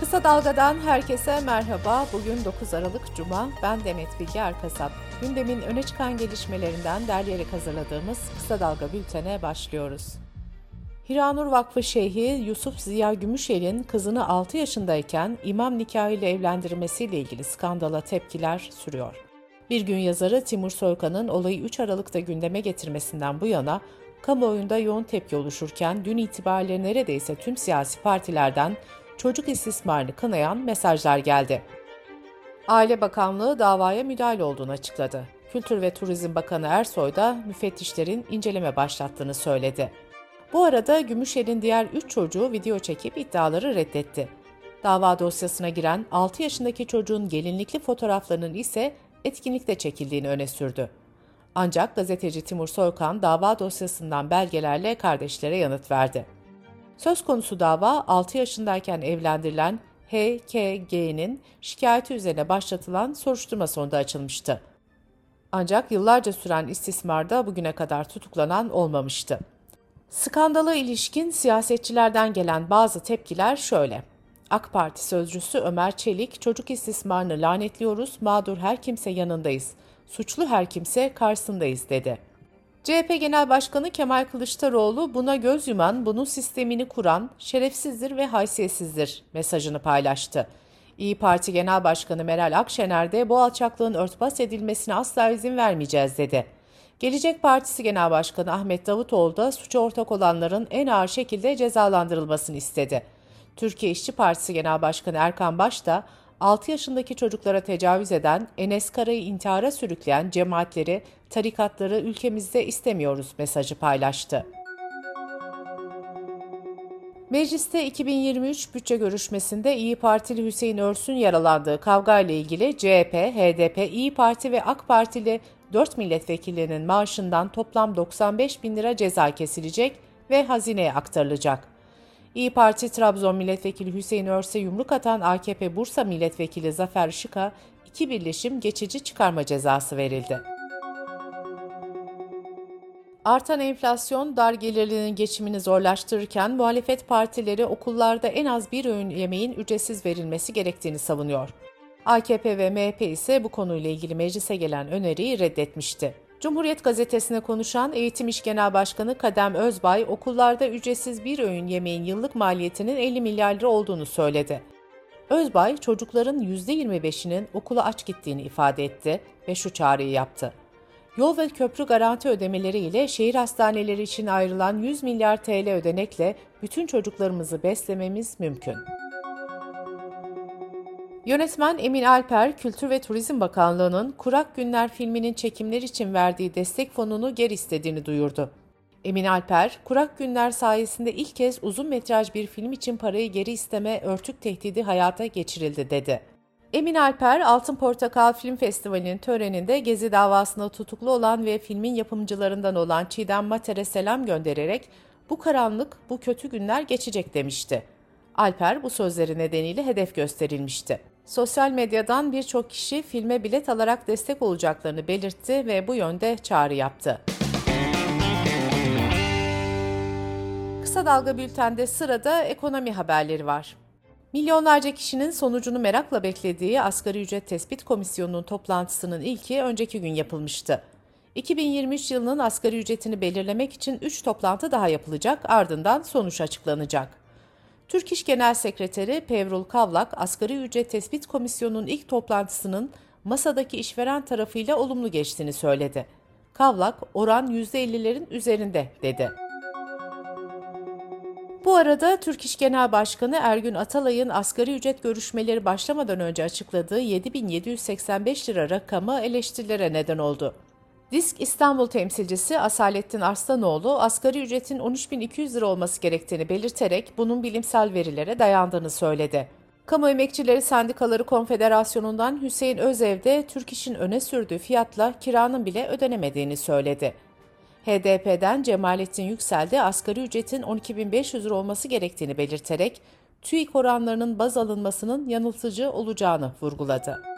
Kısa Dalga'dan herkese merhaba. Bugün 9 Aralık Cuma. Ben Demet Bilge Erkasap. Gündemin öne çıkan gelişmelerinden derleyerek hazırladığımız Kısa Dalga bültene başlıyoruz. Hiranur Vakfı Şeyhi Yusuf Ziya Gümüşel'in kızını 6 yaşındayken imam nikahıyla evlendirmesiyle ilgili skandala tepkiler sürüyor. Bir gün yazarı Timur Soykan'ın olayı 3 Aralık'ta gündeme getirmesinden bu yana kamuoyunda yoğun tepki oluşurken dün itibariyle neredeyse tüm siyasi partilerden çocuk istismarını kınayan mesajlar geldi. Aile Bakanlığı davaya müdahale olduğunu açıkladı. Kültür ve Turizm Bakanı Ersoy da müfettişlerin inceleme başlattığını söyledi. Bu arada Gümüşel'in diğer 3 çocuğu video çekip iddiaları reddetti. Dava dosyasına giren 6 yaşındaki çocuğun gelinlikli fotoğraflarının ise etkinlikte çekildiğini öne sürdü. Ancak gazeteci Timur Soykan dava dosyasından belgelerle kardeşlere yanıt verdi. Söz konusu dava 6 yaşındayken evlendirilen HKG'nin şikayeti üzerine başlatılan soruşturma sonunda açılmıştı. Ancak yıllarca süren istismarda bugüne kadar tutuklanan olmamıştı. Skandala ilişkin siyasetçilerden gelen bazı tepkiler şöyle. AK Parti sözcüsü Ömer Çelik, çocuk istismarını lanetliyoruz, mağdur her kimse yanındayız, suçlu her kimse karşısındayız dedi. CHP Genel Başkanı Kemal Kılıçdaroğlu buna göz yuman, bunun sistemini kuran şerefsizdir ve haysiyetsizdir mesajını paylaştı. İyi Parti Genel Başkanı Meral Akşener de bu alçaklığın örtbas edilmesine asla izin vermeyeceğiz dedi. Gelecek Partisi Genel Başkanı Ahmet Davutoğlu da suça ortak olanların en ağır şekilde cezalandırılmasını istedi. Türkiye İşçi Partisi Genel Başkanı Erkan Baş da 6 yaşındaki çocuklara tecavüz eden, Enes Kara'yı intihara sürükleyen cemaatleri, tarikatları ülkemizde istemiyoruz mesajı paylaştı. Mecliste 2023 bütçe görüşmesinde İyi Partili Hüseyin Örsün yaralandığı kavgayla ilgili CHP, HDP, İyi Parti ve AK Partili 4 milletvekillerinin maaşından toplam 95 bin lira ceza kesilecek ve hazineye aktarılacak. İyi Parti Trabzon Milletvekili Hüseyin Örse yumruk atan AKP Bursa Milletvekili Zafer Işık'a iki birleşim geçici çıkarma cezası verildi. Artan enflasyon dar gelirlinin geçimini zorlaştırırken muhalefet partileri okullarda en az bir öğün yemeğin ücretsiz verilmesi gerektiğini savunuyor. AKP ve MHP ise bu konuyla ilgili meclise gelen öneriyi reddetmişti. Cumhuriyet gazetesine konuşan Eğitim İş Genel Başkanı Kadem Özbay, okullarda ücretsiz bir öğün yemeğin yıllık maliyetinin 50 milyar lira olduğunu söyledi. Özbay, çocukların %25'inin okula aç gittiğini ifade etti ve şu çağrıyı yaptı. Yol ve köprü garanti ödemeleri ile şehir hastaneleri için ayrılan 100 milyar TL ödenekle bütün çocuklarımızı beslememiz mümkün. Yönetmen Emin Alper, Kültür ve Turizm Bakanlığı'nın Kurak Günler filminin çekimler için verdiği destek fonunu geri istediğini duyurdu. Emin Alper, Kurak Günler sayesinde ilk kez uzun metraj bir film için parayı geri isteme örtük tehdidi hayata geçirildi dedi. Emin Alper, Altın Portakal Film Festivali'nin töreninde Gezi davasında tutuklu olan ve filmin yapımcılarından olan Çiğdem Mater'e selam göndererek bu karanlık, bu kötü günler geçecek demişti. Alper bu sözleri nedeniyle hedef gösterilmişti. Sosyal medyadan birçok kişi filme bilet alarak destek olacaklarını belirtti ve bu yönde çağrı yaptı. Kısa Dalga Bülten'de sırada ekonomi haberleri var. Milyonlarca kişinin sonucunu merakla beklediği Asgari Ücret Tespit Komisyonu'nun toplantısının ilki önceki gün yapılmıştı. 2023 yılının asgari ücretini belirlemek için 3 toplantı daha yapılacak, ardından sonuç açıklanacak. Türk İş Genel Sekreteri Pevrul Kavlak, Asgari Ücret Tespit Komisyonu'nun ilk toplantısının masadaki işveren tarafıyla olumlu geçtiğini söyledi. Kavlak, oran %50'lerin üzerinde dedi. Bu arada Türk İş Genel Başkanı Ergün Atalay'ın asgari ücret görüşmeleri başlamadan önce açıkladığı 7785 lira rakamı eleştirilere neden oldu. Disk İstanbul temsilcisi Asalettin Arslanoğlu, asgari ücretin 13.200 lira olması gerektiğini belirterek bunun bilimsel verilere dayandığını söyledi. Kamu Emekçileri Sendikaları Konfederasyonu'ndan Hüseyin Özev de Türk İş'in öne sürdüğü fiyatla kiranın bile ödenemediğini söyledi. HDP'den Cemalettin Yüksel de asgari ücretin 12.500 lira olması gerektiğini belirterek TÜİK oranlarının baz alınmasının yanıltıcı olacağını vurguladı.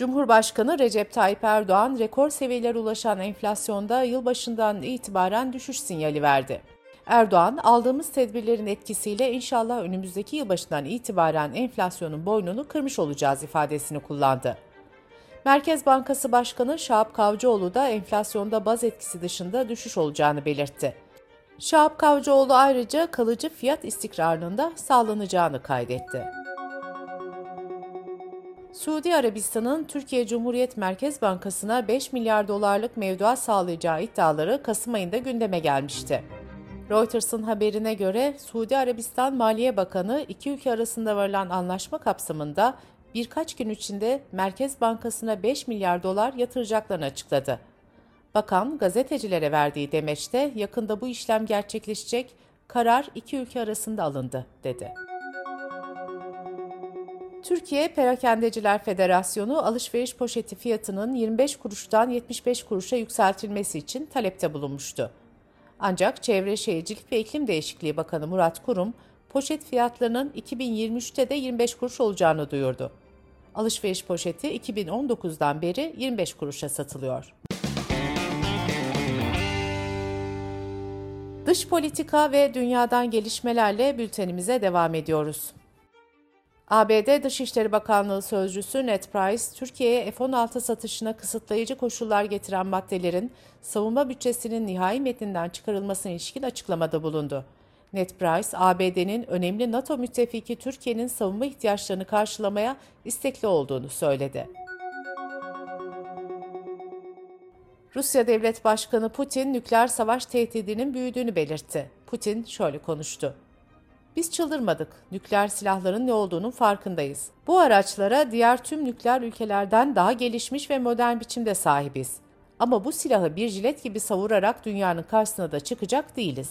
Cumhurbaşkanı Recep Tayyip Erdoğan rekor seviyelere ulaşan enflasyonda yılbaşından itibaren düşüş sinyali verdi. Erdoğan, aldığımız tedbirlerin etkisiyle inşallah önümüzdeki yılbaşından itibaren enflasyonun boynunu kırmış olacağız ifadesini kullandı. Merkez Bankası Başkanı Şahap Kavcıoğlu da enflasyonda baz etkisi dışında düşüş olacağını belirtti. Şahap Kavcıoğlu ayrıca kalıcı fiyat istikrarının da sağlanacağını kaydetti. Suudi Arabistan'ın Türkiye Cumhuriyet Merkez Bankası'na 5 milyar dolarlık mevduat sağlayacağı iddiaları Kasım ayında gündeme gelmişti. Reuters'ın haberine göre Suudi Arabistan Maliye Bakanı iki ülke arasında varılan anlaşma kapsamında birkaç gün içinde Merkez Bankası'na 5 milyar dolar yatıracaklarını açıkladı. Bakan gazetecilere verdiği demeçte yakında bu işlem gerçekleşecek, karar iki ülke arasında alındı dedi. Türkiye Perakendeciler Federasyonu alışveriş poşeti fiyatının 25 kuruştan 75 kuruşa yükseltilmesi için talepte bulunmuştu. Ancak Çevre Şehircilik ve İklim Değişikliği Bakanı Murat Kurum, poşet fiyatlarının 2023'te de 25 kuruş olacağını duyurdu. Alışveriş poşeti 2019'dan beri 25 kuruşa satılıyor. Dış politika ve dünyadan gelişmelerle bültenimize devam ediyoruz. ABD Dışişleri Bakanlığı Sözcüsü Ned Price, Türkiye'ye F-16 satışına kısıtlayıcı koşullar getiren maddelerin savunma bütçesinin nihai metninden çıkarılmasına ilişkin açıklamada bulundu. Ned Price, ABD'nin önemli NATO müttefiki Türkiye'nin savunma ihtiyaçlarını karşılamaya istekli olduğunu söyledi. Rusya Devlet Başkanı Putin nükleer savaş tehdidinin büyüdüğünü belirtti. Putin şöyle konuştu. Biz çıldırmadık. Nükleer silahların ne olduğunun farkındayız. Bu araçlara diğer tüm nükleer ülkelerden daha gelişmiş ve modern biçimde sahibiz. Ama bu silahı bir jilet gibi savurarak dünyanın karşısına da çıkacak değiliz.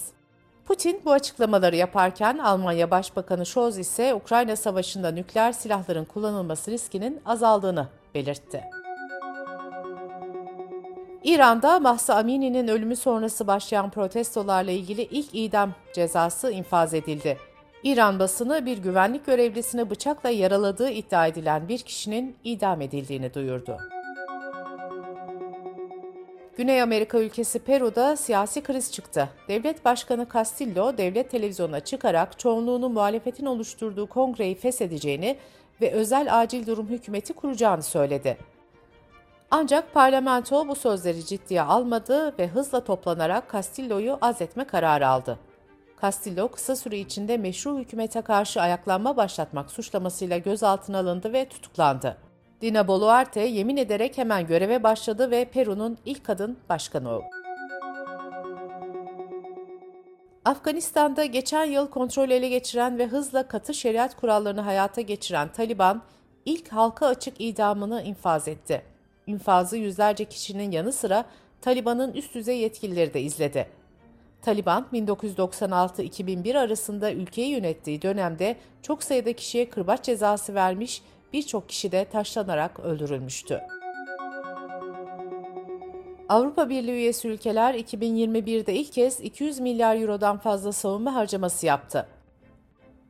Putin bu açıklamaları yaparken Almanya Başbakanı Scholz ise Ukrayna Savaşı'nda nükleer silahların kullanılması riskinin azaldığını belirtti. İran'da Mahsa Amini'nin ölümü sonrası başlayan protestolarla ilgili ilk idam cezası infaz edildi. İran basını bir güvenlik görevlisini bıçakla yaraladığı iddia edilen bir kişinin idam edildiğini duyurdu. Güney Amerika ülkesi Peru'da siyasi kriz çıktı. Devlet Başkanı Castillo, devlet televizyonuna çıkarak çoğunluğunu muhalefetin oluşturduğu kongreyi feshedeceğini ve özel acil durum hükümeti kuracağını söyledi. Ancak parlamento bu sözleri ciddiye almadı ve hızla toplanarak Castillo'yu azletme kararı aldı. Castillo kısa süre içinde meşru hükümete karşı ayaklanma başlatmak suçlamasıyla gözaltına alındı ve tutuklandı. Dina Boluarte yemin ederek hemen göreve başladı ve Peru'nun ilk kadın başkanı oldu. Afganistan'da geçen yıl kontrol ele geçiren ve hızla katı şeriat kurallarını hayata geçiren Taliban, ilk halka açık idamını infaz etti. İnfazı yüzlerce kişinin yanı sıra Taliban'ın üst düzey yetkilileri de izledi. Taliban 1996-2001 arasında ülkeyi yönettiği dönemde çok sayıda kişiye kırbaç cezası vermiş, birçok kişi de taşlanarak öldürülmüştü. Avrupa Birliği üyesi ülkeler 2021'de ilk kez 200 milyar eurodan fazla savunma harcaması yaptı.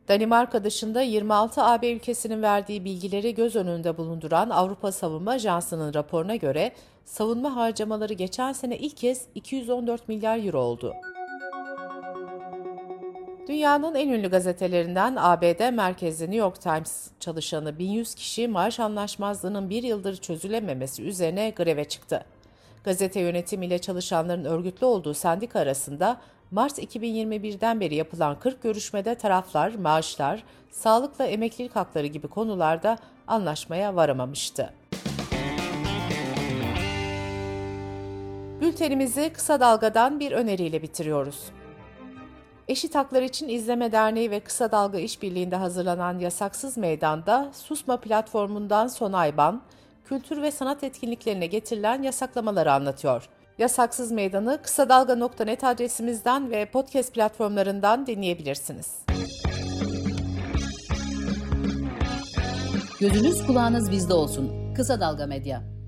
Danimarka dışında 26 AB ülkesinin verdiği bilgileri göz önünde bulunduran Avrupa Savunma Ajansı'nın raporuna göre savunma harcamaları geçen sene ilk kez 214 milyar euro oldu. Dünyanın en ünlü gazetelerinden ABD merkezli New York Times çalışanı 1100 kişi maaş anlaşmazlığının bir yıldır çözülememesi üzerine greve çıktı. Gazete yönetimiyle çalışanların örgütlü olduğu sendika arasında Mart 2021'den beri yapılan 40 görüşmede taraflar maaşlar, sağlıkla emeklilik hakları gibi konularda anlaşmaya varamamıştı. Bültenimizi kısa dalgadan bir öneriyle bitiriyoruz. Eşit Haklar İçin İzleme Derneği ve Kısa Dalga İşbirliği'nde hazırlanan Yasaksız Meydan'da Susma platformundan Sonay Ban, kültür ve sanat etkinliklerine getirilen yasaklamaları anlatıyor. Yasaksız Meydan'ı kısa dalga.net adresimizden ve podcast platformlarından dinleyebilirsiniz. Gözünüz kulağınız bizde olsun. Kısa Dalga Medya.